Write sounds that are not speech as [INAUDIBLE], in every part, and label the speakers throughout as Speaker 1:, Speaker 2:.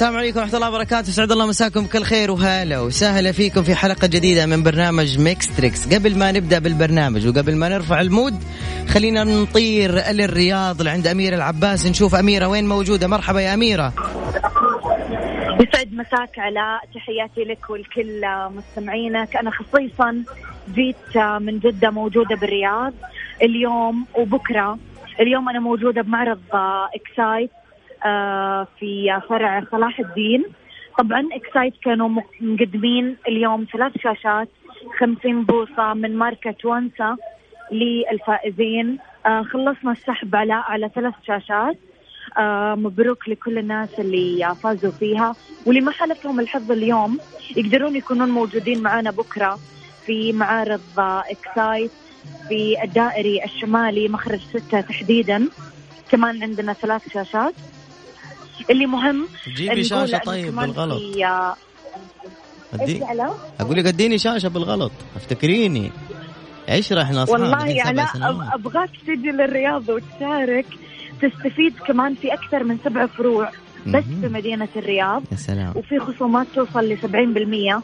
Speaker 1: السلام عليكم ورحمة الله وبركاته، سعد الله مساكم بكل خير وهلا وسهلا فيكم في حلقة جديدة من برنامج Mix Trix، قبل ما نبدأ بالبرنامج وقبل ما نرفع ال mood خلينا نطير للرياض لعند أميرة العباس. نشوف أميرة وين موجودة، مرحبا يا أميرة.
Speaker 2: يسعد مساك علاء. تحياتي لك ولكل مستمعينك. أنا خصيصا جيت من جدة موجودة بالرياض اليوم وبكرة. اليوم أنا موجودة بمعرض Xcite آه، في فرع صلاح الدين. طبعا Xcite كانوا مقدمين اليوم ثلاث شاشات 50 بوصة من ماركة Wansa للفائزين. آه، خلصنا السحب على على ثلاث شاشات. آه، مبروك لكل الناس اللي فازوا فيها. واللي ما حالفهم الحظ اليوم يقدرون يكونون موجودين معنا بكرة في معارض Xcite في الدائري الشمالي مخرج ستة تحديدا. كمان عندنا ثلاث شاشات. اللي مهم
Speaker 1: جيبي شاشة طيب بالغلط. أدي... أقول لك أديني شاشة بالغلط. أفتكريني. عشرة إحنا اصحاب
Speaker 2: والله يعني أبغاك تجي للرياض وتشارك. تستفيد كمان في أكثر من سبع فروع. بس في مدينة الرياض.
Speaker 1: يا سلام.
Speaker 2: وفي خصومات توصل ل 70%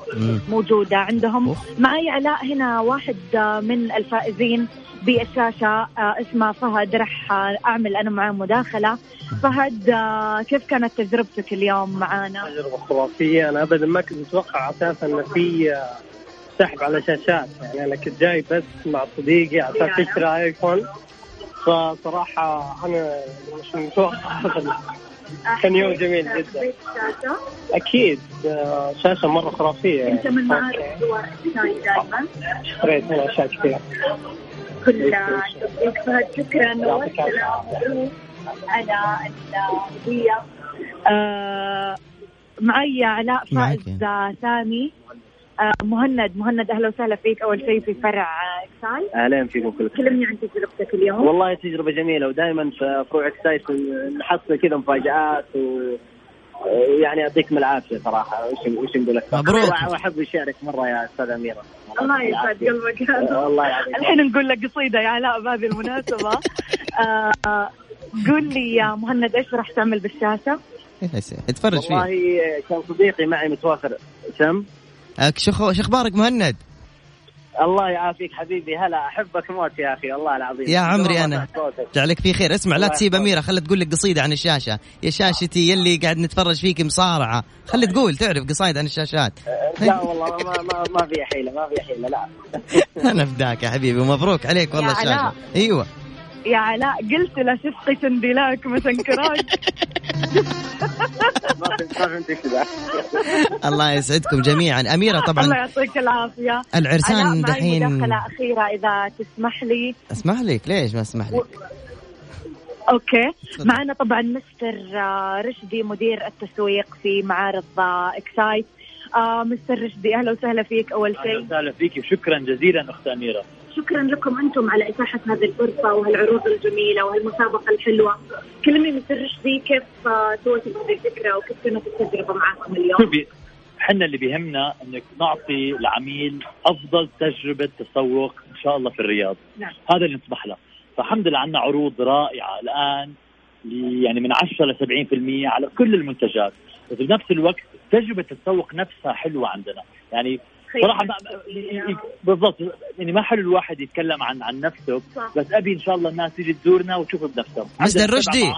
Speaker 2: موجودة عندهم. معي علاء هنا واحد من الفائزين بالشاشة آه، اسمه فهد. راح أعمل أنا معاه مداخلة. فهد آه، كيف كانت تجربتك اليوم معانا؟
Speaker 3: تجربة خرافية. أنا أبدا ما كنت متوقع أساسا أن في آه، سحب على شاشات. يعني أنا كنت جاي بس مع صديقي على أساس يشتري آيفون فصراحة أنا مش متوقع. كان يوم جميل جدا. أكيد شاشه مرة خرافية.
Speaker 2: أنت من معارض دائما.
Speaker 3: اشتريت هنا اشياء كثيره
Speaker 2: كلها شكرا. على الهدية آه معي علاء فائز ثاني. آه مهند. مهند أهلا وسهلا فيك. أول شيء في فرع اكساي
Speaker 3: أهلا فيكم كلكم.
Speaker 2: كلمني عن تجربتك اليوم.
Speaker 3: والله تجربة جميلة ودائما في فروع اكساي نحصل كذا مفاجآت و يعني يعطيكم العافية صراحة. وش وش نقول لك؟
Speaker 1: مبروك.
Speaker 3: واحب اشارك مرة يا أستاذ أميرة.
Speaker 2: الله يسعد قلبك. [LAUGHS] الله يعافيك. الحين نقول لك قصيدة يا علاء بهذه المناسبة. [LAUGHS] آه قول لي يا مهند إيش راح تعمل بالشاشة؟
Speaker 1: اتفرج فيه.
Speaker 3: والله كان صديقي معي متوافر سم
Speaker 1: شو أخبارك مهند؟
Speaker 3: الله يعافيك حبيبي هلا أحبك موت يا أخي والله العظيم.
Speaker 1: يا عمري أنا. جعلك في خير. اسمع لا تسيب أميرة خلي تقول لك قصيدة عن الشاشة. يا شاشتي يلي قاعد نتفرج فيك مصارعة. خلي تقول تعرف قصايد عن الشاشات.
Speaker 3: لا والله ما ما, ما في حيلة ما في حيلة لا. [LAUGHS]
Speaker 1: أنا فداك يا حبيبي ومبروك عليك والله الشاشة. أيوه.
Speaker 2: يا علاء قلت له شفقي سنديلاك مسنكراك. [LAUGHS] [LAUGHS]
Speaker 1: الله يسعدكم جميعا. أميرة طبعا.
Speaker 2: الله يعطيك العافية.
Speaker 1: العرسان دحين
Speaker 2: مداخلة أخيرة إذا تسمح لي.
Speaker 1: أسمح لك؟ ليش ما أسمح لك؟
Speaker 2: okay. معنا طبعا مستر آه، رشدي مدير التسويق في معارض آه، Xcite آه مستر رشدي أهلا وسهلا فيك أول شيء.
Speaker 4: أهلا وسهلا فيك. وشكرا جزيلا أخت أميرة.
Speaker 2: شكرا لكم أنتم على إتاحة هذه الفرصه وهالعروض الجميلة وهالمسابقة الحلوة. كلمني مستر رشدي كيف آه، سويتوا هذه الفكرة وكيف كانت التجربة معكم اليوم؟
Speaker 4: شوفي إحنا اللي بيهمنا إنك نعطي العميل أفضل تجربة تسوق إن شاء الله في الرياض.
Speaker 2: نعم.
Speaker 4: هذا اللي نطمح له. فالحمد لله عندنا عروض رائعة الآن يعني من 10 ل 70% على كل المنتجات. بس بنفس الوقت تجربة التسوق نفسها حلوة عندنا. يعني صراحة بالضبط. يعني ما حلو الواحد يتكلم عن عن نفسه بس أبي إن شاء الله الناس تيجي تزورنا وتشوفه بنفسه
Speaker 1: مستر رشدي.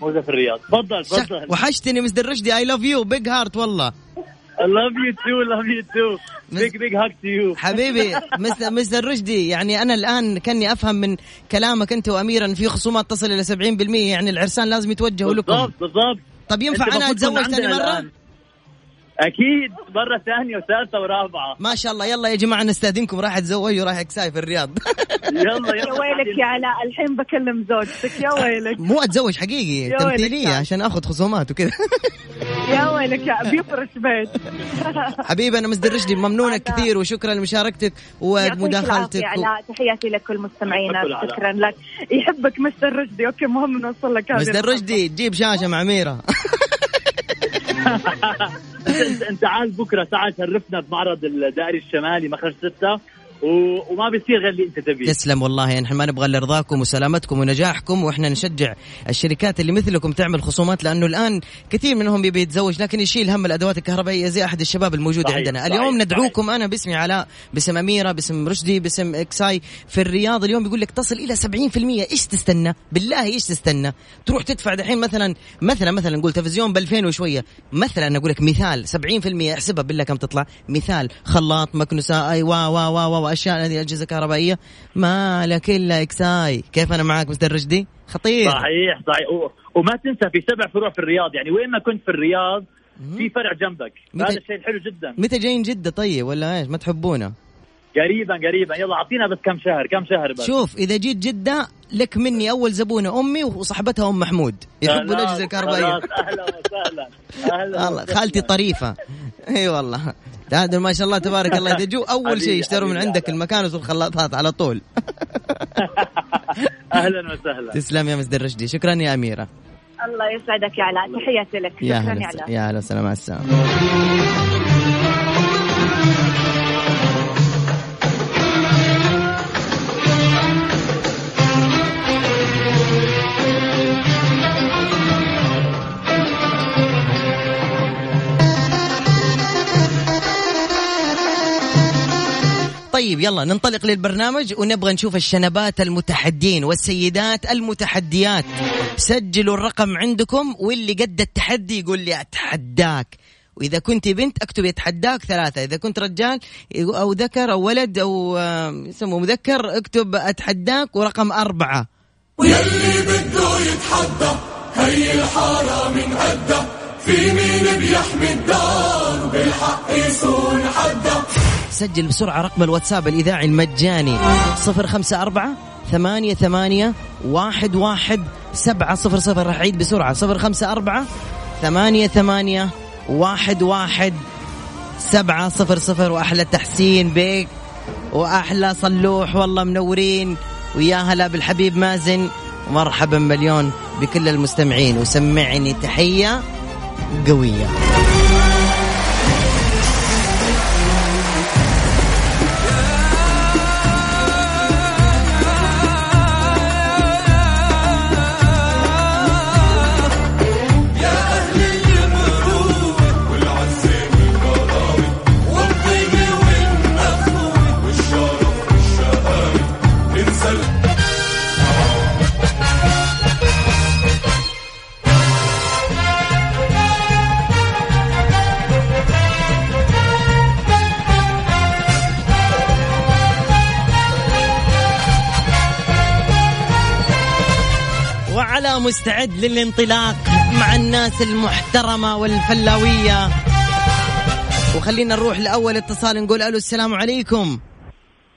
Speaker 4: موجودة في الرياض. تفضل تفضل.
Speaker 1: وحشتني مستر رشدي. I love you big heart والله.
Speaker 4: I love you too, love you too. Big big hug to you.
Speaker 1: حبيبي mister mister رشدي يعني أنا الآن كأني أفهم من كلامك أنت وأميرة ان في خصومات تصل إلى 70% يعني العرسان لازم يتوجهوا لكم.
Speaker 4: بالضبط بالضبط.
Speaker 1: طب ينفع أنا أتزوج ثاني مرة؟ الآن.
Speaker 4: أكيد مرة ثانية وثالثة ورابعة.
Speaker 1: ما شاء الله يلا يا جماعة نستاذنكم راح اتزوج وراح اكساي في الرياض.
Speaker 4: يلا يلا.
Speaker 2: يا ويلك يا علاء الحين بكلم زوجتك. يا ويلك.
Speaker 1: مو أتزوج حقيقي تمثيلية عشان آخذ خصومات وكذا.
Speaker 2: يا ويلك يا بيفرش بيت.
Speaker 1: حبيبي أنا مصدر رشدي ممنونك كثير وشكرا لمشاركتك ومداخلتك
Speaker 2: علاء. تحياتي لكل مستمعينا شكرا لك. يحبك مستر رشدي. أوكي مهم نوصل لك
Speaker 1: هذه مستر رشدي تجيب شاشة مع ميرا. [LAUGHS]
Speaker 4: انت تعال بكرة تعال شرفنا بمعرض الدائري الشمالي مخرج ستة. وما بيصير غير اللي انت تبيه.
Speaker 1: تسلم والله نحن ما نبغى إلا رضاكم وسلامتكم ونجاحكم وإحنا نشجع الشركات اللي مثلكم تعمل خصومات لأنه الآن كثير منهم يبي يتزوج لكن يشيل هم الأدوات الكهربائية زي أحد الشباب الموجوده
Speaker 4: صحيح
Speaker 1: عندنا.
Speaker 4: صحيح
Speaker 1: اليوم ندعوكم
Speaker 4: صحيح
Speaker 1: أنا باسمي علاء باسم أميرة باسم رشدي باسم إكساي في الرياض. اليوم بيقول لك تصل إلى 70% إيش تستنى؟ بالله إيش تستنى؟ تروح تدفع دحين مثلا مثلا مثلا نقول تلفزيون ب 2000 وشوية. مثلا أقول لك مثال 70% احسبها بالله كم تطلع؟ مثال خلاط مكنسة أي وا وا وا وا. اشياء هذه أجهزة كهربائية. ما لك إلا إكساي. كيف أنا معك مستر رشدي؟ خطير.
Speaker 4: صحيح صحيح. وما تنسى في سبع فروع في الرياض. يعني وين ما كنت في الرياض في فرع جنبك. هذا الشيء حلو جدا.
Speaker 1: متى جايين جدة؟ طيب ولا إيش؟ ما تحبونا
Speaker 4: قريبا قريبا. يلا أعطينا بس كم شهر كم شهر بس.
Speaker 1: شوف إذا جيت جدة لك مني أول زبونه أمي وصاحبتها أم محمود. يحبوا الاجهزه الكهربائيه
Speaker 4: أهلا وسهلا. أهلا [LAUGHS]
Speaker 1: والله
Speaker 4: وسهلا.
Speaker 1: خالتي طريفة. إي والله. هذا ما شاء الله تبارك الله. إذا جو
Speaker 4: أول
Speaker 1: شيء يشتروا من عندك. المكانس والخلاطات على طول. [LAUGHS]
Speaker 4: أهلا وسهلا.
Speaker 1: تسلم يا مستر رشدي. شكرا يا أميرة.
Speaker 2: الله يسعدك يا علاء. تحياتي لك.
Speaker 1: يا
Speaker 2: شكرا يا علاء.
Speaker 1: يا هلا وسهلا. مع السلامة. طيب يلا ننطلق للبرنامج ونبغى نشوف الشنبات المتحدين والسيدات المتحديات. سجلوا الرقم عندكم واللي قد التحدي يقول لي أتحداك. وإذا كنت بنت أكتب يتحداك ثلاثة إذا كنت رجال أو ذكر أو ولد أو يسموه مذكر اكتب أتحداك ورقم أربعة.
Speaker 5: واللي بده يتحدى هي الحارة من عدة. في مين بيحمي الدار؟ وبالحق يصون حدا
Speaker 1: سجل بسرعة رقم الواتساب الإذاعي المجاني. صفر خمسة أربعة ثمانية ثمانية واحد واحد سبعة صفر صفر. راح أعيد بسرعة. صفر خمسة أربعة ثمانية ثمانية واحد واحد سبعة صفر صفر. وأحلى تحسين بيك وأحلى صلوح والله منورين. ويا هلا بالحبيب مازن. ومرحبا مليون بكل المستمعين. وسمعني تحية قوية. مستعد للانطلاق مع الناس المحترمة والفلاوية. وخلينا نروح لأول اتصال نقول ألو السلام عليكم.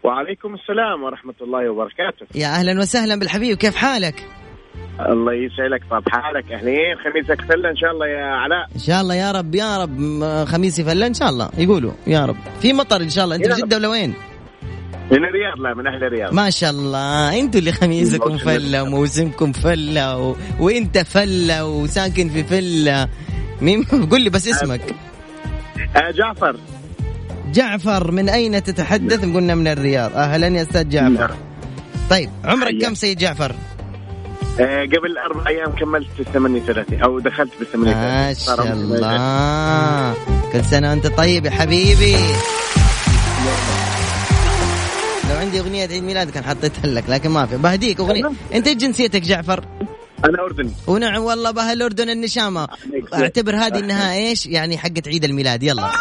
Speaker 6: وعليكم السلام ورحمة الله وبركاته.
Speaker 1: يا أهلا وسهلا بالحبيب كيف حالك؟
Speaker 6: الله يسعدك طب حالك؟ أهلين خميسك فلة إن شاء الله يا علاء.
Speaker 1: إن شاء الله يا رب يا رب م- خميس يفلا إن شاء الله يقولوا يا رب. في مطر إن شاء الله أنت
Speaker 6: يا
Speaker 1: في. جدة ولا وين؟
Speaker 6: من الرياض لا من أهل الرياض.
Speaker 1: ما شاء الله. أنتوا اللي خميسكم فلة وموسمكم فلة و... وإنت فلة وساكن في فلة. مين؟ [LAUGHS] قول لي بس اسمك.
Speaker 6: آه جعفر.
Speaker 1: جعفر من أين تتحدث؟ قلنا من الرياض. أهلا يا أستاذ جعفر. طيب عمرك. كم سيد جعفر؟
Speaker 6: آه قبل أربع أيام كملت 38 أو دخلت بال 38
Speaker 1: ما شاء الله. كل سنة وأنت طيب يا حبيبي. عندي أغنية عيد ميلاد كان حطيتها لك لكن ما في. بهديك أغنية. أنت جنسيتك جعفر؟
Speaker 6: أنا أردني.
Speaker 1: ونعم والله بها الأردن
Speaker 6: النشامة.
Speaker 1: أعتبر هذه إنها إيش؟ يعني حقت عيد الميلاد. يلا.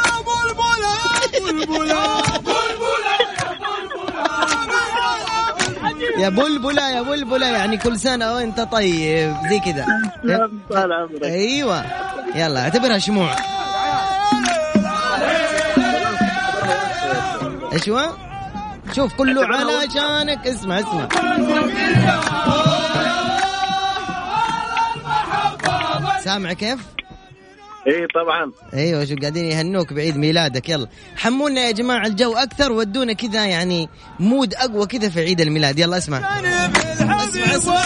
Speaker 1: يا بلبلة يا بلبلة يعني كل سنة وأنت طيب زي كذا. أيوه. يلا اعتبرها شموع. [LAUGHS] إيش هو؟ شوف كله علشانك اسمع اسمع. سامع كيف؟
Speaker 6: إيه طبعا.
Speaker 1: أيوه شو قاعدين يهنوك بعيد ميلادك. يلا. حمونا يا جماعة الجو أكثر ودونا كذا يعني مود أقوى كذا في عيد الميلاد. يلا اسمع. اسمع اسمع.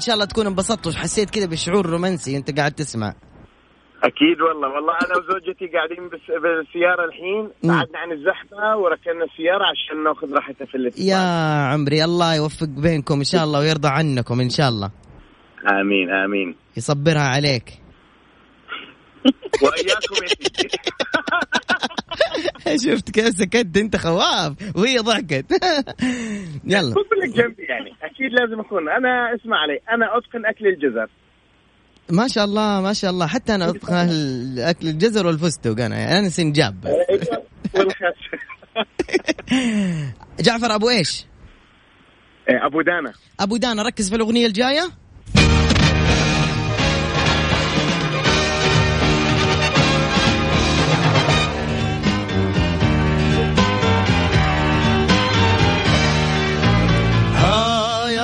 Speaker 1: إن شاء الله تكون انبسطت وحسيت كذا بشعور رومانسي وأنت قاعد تسمع.
Speaker 6: أكيد والله. والله أنا وزوجتي قاعدين بس بالسيارة الحين. بعدنا عن الزحمة وركننا السيارة عشان ناخذ راحتها في الاتصال
Speaker 1: يا عمري الله يوفق بينكم إن شاء الله ويرضى عنكم إن شاء الله.
Speaker 6: آمين آمين.
Speaker 1: يصبرها عليك. [LAUGHS]
Speaker 6: وإياكم يا [LAUGHS]
Speaker 1: شفت كيف سكت انت خواف؟ وهي ضحكت. [LAUGHS] يلا.
Speaker 6: خذ لك جنبي يعني أكيد لازم أكون. أنا اسمع علي. أنا أتقن أكل الجزر.
Speaker 1: ما شاء الله ما شاء الله. حتى أنا أتقن [LAUGHS] اكل الجزر والفستق أنا. يعني أنا سنجاب. جعفر أبو إيش؟
Speaker 6: إيه، أبو دانا.
Speaker 1: أبو دانا ركز في الأغنية الجاية.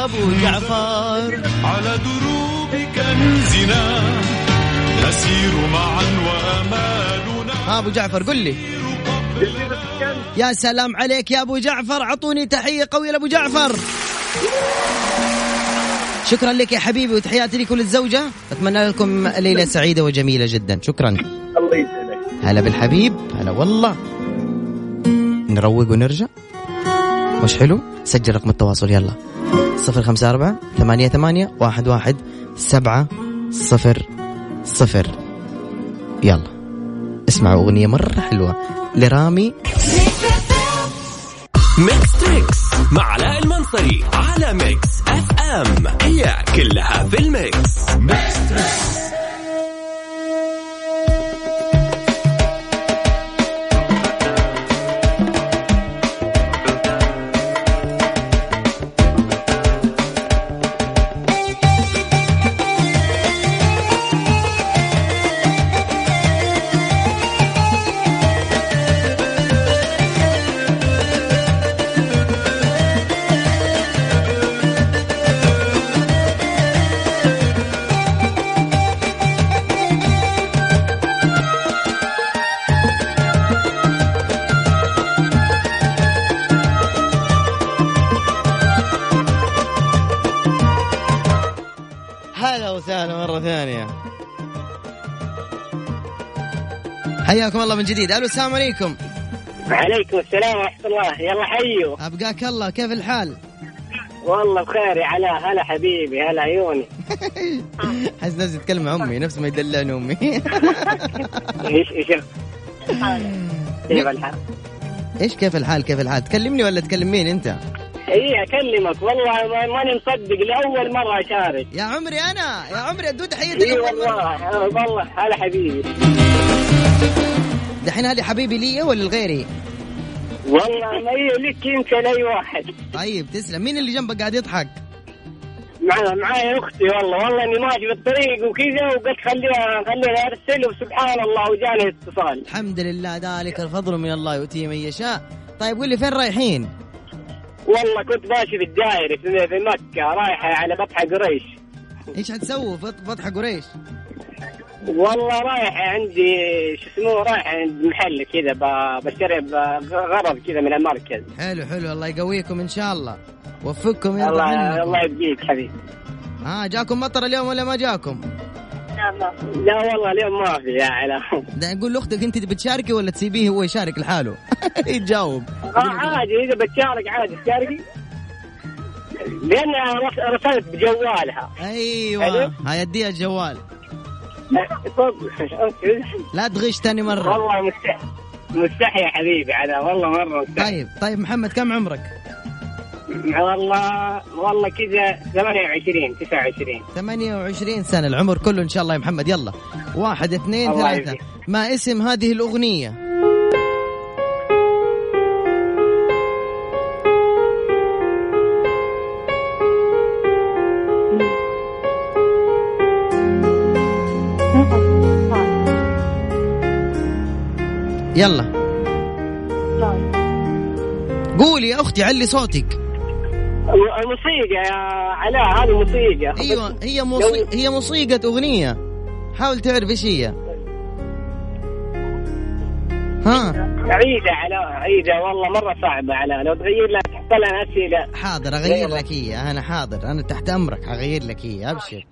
Speaker 1: أبو جعفر.
Speaker 5: على دروب كنزنا نسير معا وأمالنا.
Speaker 1: ها أبو جعفر قل لي. يا سلام عليك يا أبو جعفر اعطوني تحية قوية لأبو جعفر. شكرا لك يا حبيبي وتحياتي لك وللزوجه أتمنى لكم ليلة سعيدة وجميلة جدا. شكرا.
Speaker 6: الله يسعدك.
Speaker 1: هلا بالحبيب. هلا والله. نروق ونرجع. مش حلو؟ سجل رقم التواصل يلا. صفر خمسة أربعة ثمانية ثمانية واحد واحد سبعة صفر صفر. يلا اسمعوا أغنية مرة حلوة لرامي.
Speaker 7: Mix Trix مع علاء المنصري على Mix FM. هي كلها في
Speaker 1: ال mix. هلا ثانية. حياكم الله من جديد. ألو السلام عليكم.
Speaker 8: عليكم السلام ورحمة الله. يلا حيوا
Speaker 1: أبقاك الله. كيف الحال؟
Speaker 8: والله بخير. يا علاء هلا حبيبي. هلا عيوني. [LAUGHS]
Speaker 1: حس نفسي أتكلم مع أمي. نفس ما يدلعني أمي.
Speaker 8: إيش إيش؟ [LAUGHS] كيف الحال؟
Speaker 1: إيش كيف الحال؟ كيف الحال؟ تكلمني ولا تكلم مين أنت؟
Speaker 8: إي أكلمك. والله ما- ماني مصدق لأول مرة أشارك.
Speaker 1: يا عمري أنا يا عمري ادو تحيتك إي.
Speaker 8: والله. والله هلا حبيبي.
Speaker 1: دحين هذه حبيبي لي ولا لغيري؟
Speaker 8: والله ما هي لك أنت لاي واحد.
Speaker 1: طيب تسلم. مين اللي جنبك قاعد يضحك؟
Speaker 8: مع معايا أختي والله. والله إني ماشي بالطريق وكذا وقلت خليها خليها أرسل وسبحان الله وجاني اتصال.
Speaker 1: الحمد لله ذلك الفضل من الله يؤتيه من يشاء. طيب قول لي فين رايحين؟
Speaker 8: والله كنت ماشي في في مكة رايحة على بطحة قريش.
Speaker 1: إيش حتسووا في فتح قريش.
Speaker 8: والله رايح عندي شو اسمه رايح عند محل كذا بشتري غرض كذا من المركز.
Speaker 1: حلو حلو. الله يقويكم إن شاء الله. وفقكم يرضى
Speaker 8: الله الله يبقيك حبيبي.
Speaker 1: ها جاكم مطر اليوم ولا ما جاكم؟
Speaker 8: لا والله اليوم ما في يا علاء
Speaker 1: ده نقول لأختك أنت بتشاركي ولا تسيبيه هو يشارك لحاله؟ [LAUGHS] يتجاوب.
Speaker 8: آه عادي إذا بتشارك عادي تشاركي. لأن رسلت بجوالها.
Speaker 1: أيوه أديها الجوال. لا تغش تاني مرة.
Speaker 8: والله مستحي مستحي يا حبيبي على والله مرة مستحي.
Speaker 1: طيب طيب محمد كم عمرك؟
Speaker 8: والله والله كذا 28 29
Speaker 1: 28 سنة العمر كله إن شاء الله يا محمد. يلا. واحد اثنين ثلاثة. ما اسم هذه الأغنية؟ يلا. قولي يا أختي علي صوتك.
Speaker 8: موسيقى يا علاء هذه موسيقى.
Speaker 1: أيوه هي موسيقى هي موسيقى أغنية. حاول تعرف إيش هي. ها؟
Speaker 8: عيدة علاء عيدة والله مرة صعبة علاء. لو تغير لك طلع أسئلة.
Speaker 1: حاضر أغير لك اياه أنا حاضر أنا تحت أمرك. أغير لك اياه أبشر.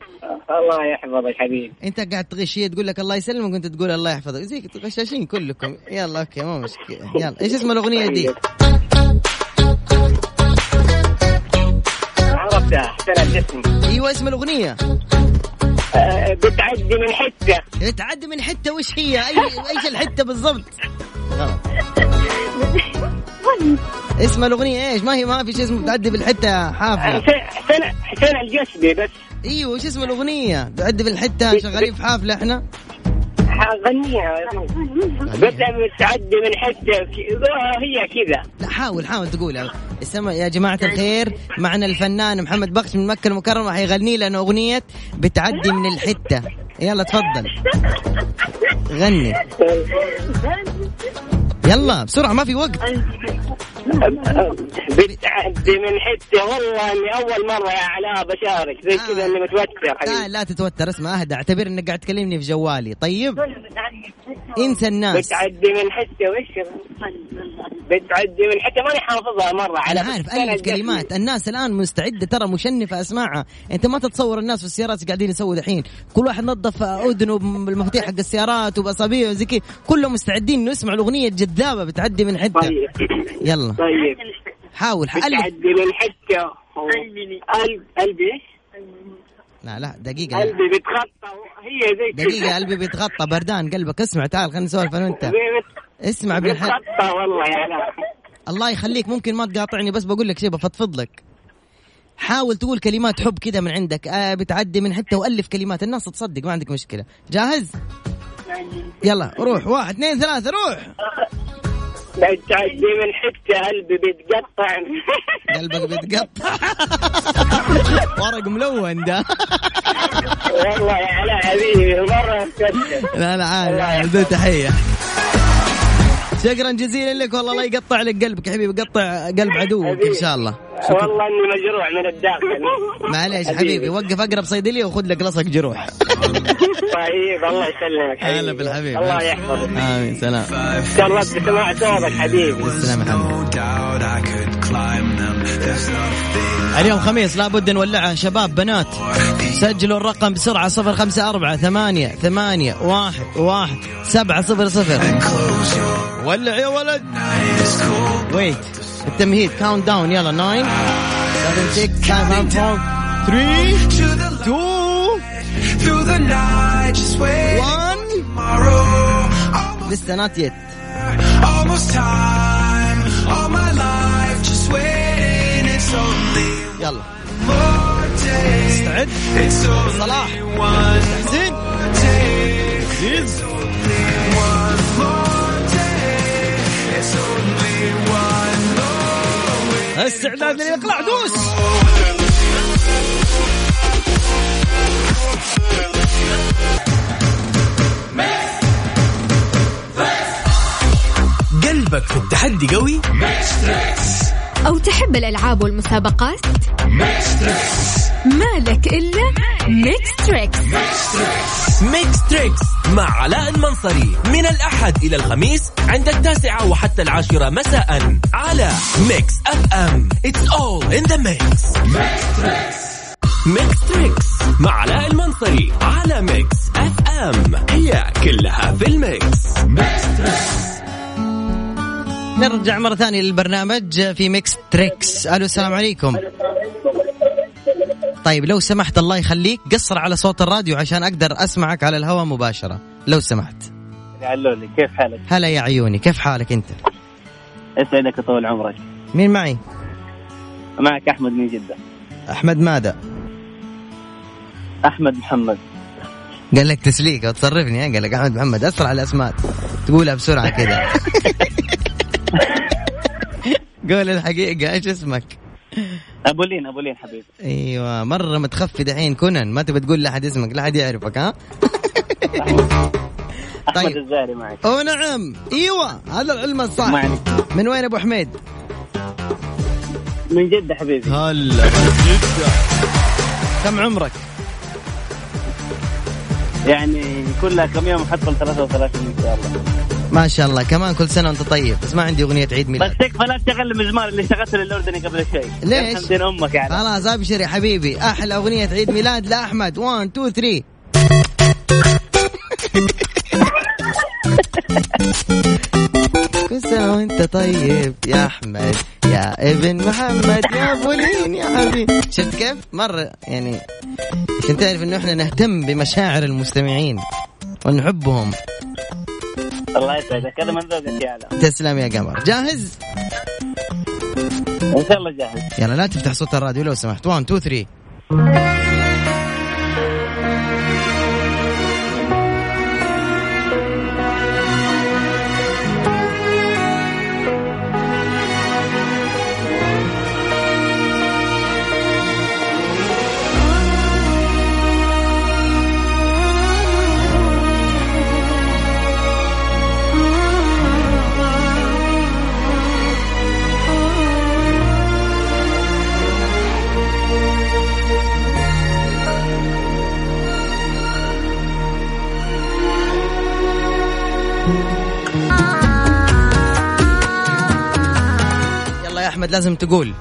Speaker 8: الله يحفظك حبيبي.
Speaker 1: أنت قاعد تغش هي تقول لك الله يسلمك وأنت تقول الله يحفظك. زيك غشاشين كلكم. يلا أوكي مو مشكلة. يلا. إيش اسم الأغنية دي؟
Speaker 8: الجسم
Speaker 1: أيوه اسم الأغنية.
Speaker 8: آه، بتعدي من حتة.
Speaker 1: تعدي من حتة وش هي؟ اي إيش الحتة بالضبط؟ غلط اسم الأغنية إيش؟ ما هي ما في شيء اسمه تعدي بالحتة يا حافله
Speaker 8: حسين حسين حسين الجسمي بس.
Speaker 1: أيوه وش اسم الأغنية؟ تعدي بالحتة شغالين في حافلة إحنا.
Speaker 8: حغنيها بتعدي من حتة آه، هي كذا.
Speaker 1: لا حاول حاول تقولها. استمع يا جماعة الخير معنا الفنان محمد بخش من مكة المكرمة حيغني لنا أغنية بتعدي من الحتة. يلا تفضل. غني. [LAUGHS] يلا بسرعة ما في وقت. [LAUGHS]
Speaker 8: بتعدي من حتة. والله إني أول مرة يا علاء بشارك. زي كذا إني متوتر
Speaker 1: لا
Speaker 8: حبيبي.
Speaker 1: لا تتوتر اسمع أهدى اعتبر انك قاعد تكلمني في جوالي. طيب؟ إنسى الناس.
Speaker 8: بتعدي من حتة وش؟ بتعدي من حتة. ماني حافظها مرة. على
Speaker 1: أنا عارف
Speaker 8: ألف.
Speaker 1: كلمات. الناس الآن مستعدة ترى مشنفة اسمعها أنت ما تتصور الناس في السيارات قاعدين يسووا دحين. كل واحد نظف أذنه بالمفاتيح حق السيارات وباصابيه وزي كذا. كلهم مستعدين إنه يسمعوا الأغنية الجذابة بتعدي من حتة.
Speaker 8: طيب.
Speaker 1: يلا.
Speaker 8: طيب.
Speaker 1: حاول. حألف
Speaker 8: بتعدي من حتة. قلب قلبي إيش؟
Speaker 1: لا لا دقيقة
Speaker 8: قلبي بيتخطى هي زي كذا
Speaker 1: دقيقة قلبي بيتغطى بردان قلبك. اسمع تعال خلينا نسولف
Speaker 8: أنا وأنت.
Speaker 1: اسمع بالح...
Speaker 8: بيتخطى والله يا
Speaker 1: الله يخليك ممكن ما تقاطعني بس بقول لك شيء بفضفض لك. حاول تقول كلمات حب كذا من عندك. آه بتعدي من حتة وألف كلمات. الناس تصدق ما عندك مشكلة. جاهز؟ يلا روح. واحد اثنين ثلاثة روح.
Speaker 8: بتعدي من حتة قلبي بيتقطع.
Speaker 1: قلبك بيتقطع. [LAUGHS] ورق ملون ده.
Speaker 8: والله يا علاء حبيبي مرة
Speaker 1: لا لا عادي تحية. شكرا جزيلا لك والله الله يقطع لك قلبك حبيبي قطع قلب عدوك إن شاء الله. شكرا.
Speaker 8: والله إني مجروح من الداخل. [LAUGHS]
Speaker 1: معليش حبيبي وقف أقرب صيدليه وخذ لك لصق جروح.
Speaker 8: طيب الله يسلمك حبيبي.
Speaker 1: هلا بالحبيب.
Speaker 8: الله يحفظك.
Speaker 1: آمين سلام.
Speaker 8: شرفت بسماع صوتك حبيبي.
Speaker 1: سلام يا محمد اليوم خميس لابد نولعها شباب بنات. سجلوا الرقم بسرعة صفر خمسة أربعة ثمانية ثمانية واحد واحد سبعة صفر صفر. ولع يا ولد ويت التمهيد كاونت داون يلا 9 7 6 5 4 3 2 1 لسه نات يت يلا استعد صلاح حسين استعداد للاقلاع دوس.
Speaker 7: قلبك في التحدي قوي؟
Speaker 9: أو تحب الألعاب والمسابقات؟ مالك إلا Mix Trix.
Speaker 7: Mix Trix مع علاء المنصري. من الأحد إلى الخميس عند التاسعة وحتى العاشرة مساء على Mix FM. It's all in the mix. Mix Trix مع علاء المنصري على Mix FM. هي كلها في ال mix.
Speaker 1: نرجع مرة ثانية للبرنامج في Mix Trix ألو السلام عليكم. طيب لو سمحت الله يخليك قصر على صوت الراديو عشان أقدر أسمعك على الهواء مباشرة. لو سمحت.
Speaker 8: علولي كيف حالك؟
Speaker 1: هلا يا عيوني كيف حالك أنت؟
Speaker 8: يسعدك طول عمرك؟
Speaker 1: مين معي؟
Speaker 8: معك أحمد من جدة.
Speaker 1: أحمد ماذا؟
Speaker 8: أحمد محمد.
Speaker 1: قال لك تسليك وتصرفني؟ قال لك أحمد محمد أسرع الأسماء. تقولها بسرعة كذا [LAUGHS] [LAUGHS] قول الحقيقة إيش اسمك؟
Speaker 8: ابو لين ابو لين حبيبي
Speaker 1: أيوه مرة متخفي دحين كونان ما تبي تقول لأحد اسمك لا حد يعرفك ها؟ [LAUGHS]
Speaker 8: أحمد
Speaker 1: طيب.
Speaker 8: الزهري معك
Speaker 1: أو نعم أيوه هذا العلم الصح
Speaker 8: معك.
Speaker 1: من وين أبو حميد؟
Speaker 8: من جدة حبيبي
Speaker 1: هلا جدة كم عمرك؟
Speaker 8: يعني كلها كم يوم حتى 33 إن شاء الله
Speaker 1: ما شاء الله. كمان كل سنة وأنت طيب. بس ما عندي أغنية عيد
Speaker 8: بس
Speaker 1: ميلاد
Speaker 8: تكفى لا تشغل المزمار اللي شغلته للأردني قبل شوي.
Speaker 1: ليش؟
Speaker 8: دين أمك يعني.
Speaker 1: خلاص ابشر يا حبيبي. أحلى أغنية عيد ميلاد لأحمد. 1 2 3 كل سنة وأنت طيب يا أحمد. يا ابن محمد يا أبو لين يا حبيبي. شفت كيف؟ مرة يعني عشان تعرف إنه إحنا نهتم بمشاعر المستمعين ونحبهم.
Speaker 8: الله يسعدك. هذا من ذوقك يا علاء.
Speaker 1: تسلم يا قمر. جاهز؟
Speaker 8: إن شاء الله جاهز.
Speaker 1: يلا لا تفتح صوت الراديو لو سمحت. 1 2 3 أحمد لازم تقول.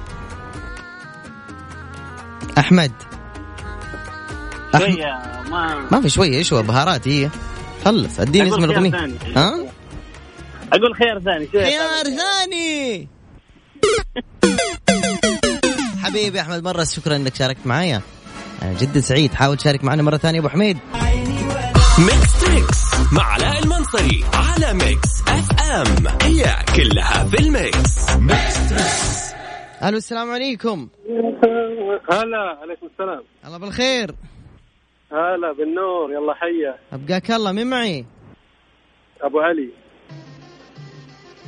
Speaker 1: أحمد. أحمد.
Speaker 8: شوية ما
Speaker 1: ما في شوية إيش هو؟ بهارات هي. خلص اديني اسم
Speaker 8: ثاني.
Speaker 1: ها؟
Speaker 8: أقول خيار ثاني شوية.
Speaker 1: خيار ثاني. حبيبي أحمد مرة شكرا إنك شاركت معايا. أنا جدا سعيد. حاول تشارك معنا مرة ثانية أبو حميد.
Speaker 7: Mix Trix مع علاء المنصري على Mix F M هي كلها في ال
Speaker 1: mix. ألو السلام عليكم.
Speaker 3: هلا عليكم السلام.
Speaker 1: الله بالخير.
Speaker 3: هلا بالنور يلا حيا.
Speaker 1: أبقاك الله مين معي؟
Speaker 3: أبو علي.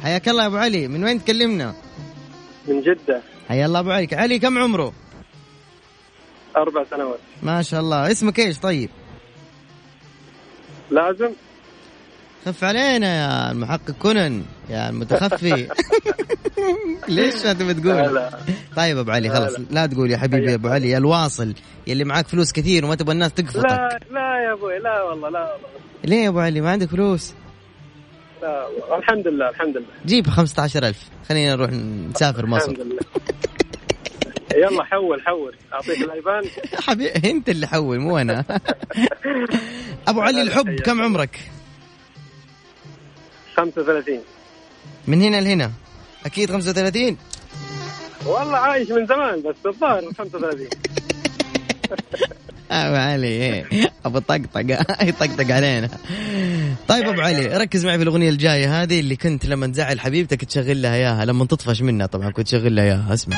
Speaker 1: حياك الله يا أبو علي من وين تكلمنا؟
Speaker 3: من جدة.
Speaker 1: حيا الله أبو علي. علي كم عمره؟
Speaker 3: أربع سنوات.
Speaker 1: ما شاء الله. اسمك إيش طيب؟
Speaker 3: لازم.
Speaker 1: خف علينا يا المحقق كونن يا المتخفي. [LAUGHS] ليش ما تبي تقول؟ طيب أبو علي خلاص. لا. تقول يا حبيبي يا أبو علي يا الواصل يلي معاك فلوس كثير وما تبغى الناس تقفطك.
Speaker 3: لا لا يا أبوي لا والله لا والله.
Speaker 1: ليه يا أبو علي؟ ما عندك فلوس؟
Speaker 3: لا. الحمد لله الحمد لله
Speaker 1: جيب 15000 خلينا نروح نسافر مصر.
Speaker 3: الحمد لله يلا حول حول. أعطيك الأيبان. [LAUGHS]
Speaker 1: حبيبي أنت اللي حول مو أنا. [LAUGHS] أبو علي الحب كم عمرك؟
Speaker 3: 35
Speaker 1: من هنا لهنا؟ أكيد 35
Speaker 3: والله عايش من زمان بس الظاهر 35
Speaker 1: ابو علي. أبو طقطق. [LAUGHS] يطقطق علينا. طيب أبو علي ركز معي في الأغنية الجاية هذه اللي كنت لما تزعل حبيبتك تشغل لها إياها لما تطفش منها طبعا كنت تشغل لها إياها. اسمع.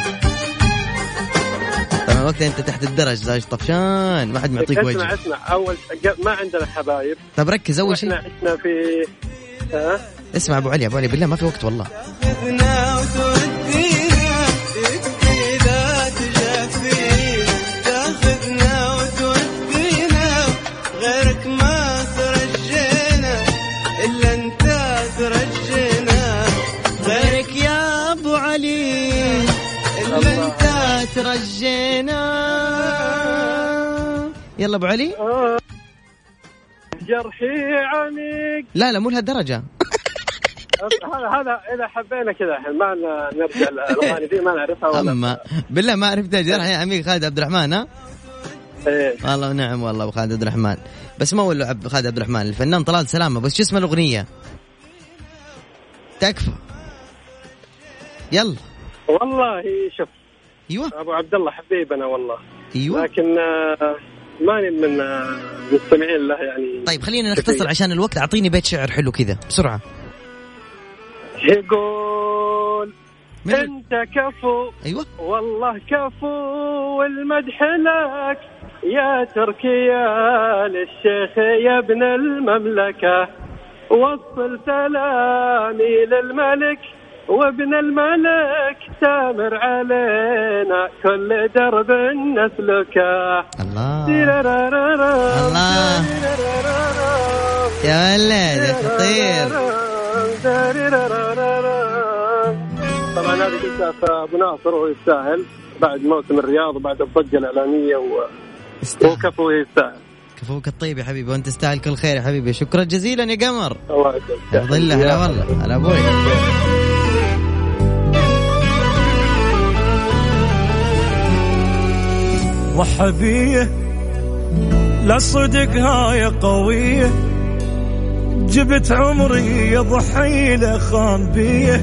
Speaker 1: طبعا وقتها أنت تحت الدرج زاج طفشان. ما حد معطيك
Speaker 3: اسمع
Speaker 1: وجه.
Speaker 3: اسمع اول ما عندنا حبايب.
Speaker 1: طب ركز أول
Speaker 3: إحنا
Speaker 1: شيء
Speaker 3: عشنا في
Speaker 1: اسمع أبو علي أبو علي بالله ما في وقت والله.
Speaker 10: غيرك ما ترجينا.
Speaker 1: يلا أبو علي.
Speaker 3: جرحي عميق
Speaker 1: لا لا مو لهالدرجة.
Speaker 3: هذا هذا إذا حبينا كذا الحين ما نرجع [LAUGHS] الأغاني دي ما نعرفها ولا
Speaker 1: اما بالله ما عرفتها جرح يا عميق خالد عبد الرحمن ها؟
Speaker 3: إيه.
Speaker 1: والله ونعم والله أبو خالد عبد الرحمن. بس ما هو اللي خالد عبد الرحمن الفنان طلال سلامة بس شو اسم الأغنية؟ تكفى. يلا.
Speaker 3: والله شوف
Speaker 1: أيوه.
Speaker 3: أبو عبد الله حبيبنا والله.
Speaker 1: أيوه.
Speaker 3: لكن آه، ماني من مستمعين له يعني.
Speaker 1: طيب خلينا نختصر عشان الوقت. أعطيني بيت شعر حلو كذا بسرعة.
Speaker 3: يقول
Speaker 1: من-
Speaker 3: أنت كفو.
Speaker 1: أيوه.
Speaker 3: والله كفو والمدح لك. يا تركيا للشيخ يا ابن المملكة. وصل سلامي للملك. وابن الملك سامر علينا كل درب نسلكه
Speaker 1: الله. الله. يا ولد يا خطير
Speaker 3: طبعا هذه قلتها أبو ناصر وهو يستاهل. بعد موسم الرياض وبعد الضجة الإعلامية و وكفو يستاهل.
Speaker 1: كفوك الطيب يا حبيبي وأنت تستاهل كل خير يا حبيبي. شكرا جزيلا يا قمر.
Speaker 3: الله
Speaker 1: يسلمك هلا والله هلا
Speaker 11: أبوي. وحبية لا صدق هاي قوية. جبت عمري يضحي لخان بيه.